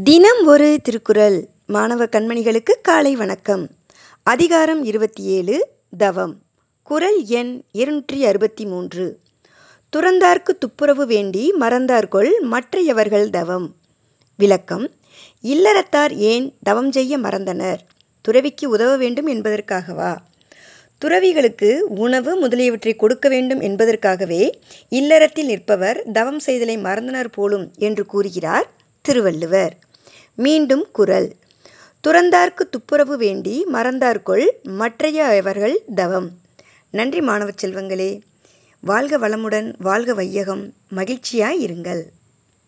தினம் ஒரு திருக்குறள். மாணவ கண்மணிகளுக்கு காலை வணக்கம். அதிகாரம் இருபத்தி ஏழு தவம். குறள் எண் இருநூற்றி அறுபத்தி மூன்று. துறந்தார்க்கு துப்புரவு வேண்டி மறந்தார்கொள் மற்றையவர்கள் தவம். விளக்கம் இல்லறத்தார் ஏன் தவம் செய்ய மறந்தனர்? துறவிக்கு உதவ வேண்டும் என்பதற்காகவா? துறவிகளுக்கு உணவு முதலியவற்றை கொடுக்க வேண்டும் என்பதற்காகவே இல்லறத்தில் நிற்பவர் தவம் செய்தலை மறந்தனர் போலும் என்று கூறுகிறார் திருவள்ளுவர். மீண்டும் குரல். துறந்தார்க்கு துப்புரவு வேண்டி மறந்தார்கொல் மற்றைய அவர்கள் தவம். நன்றி மாணவ செல்வங்களே. வாழ்க வளமுடன் வாழ்க வையகம். மகிழ்ச்சியாய் இருங்கள்.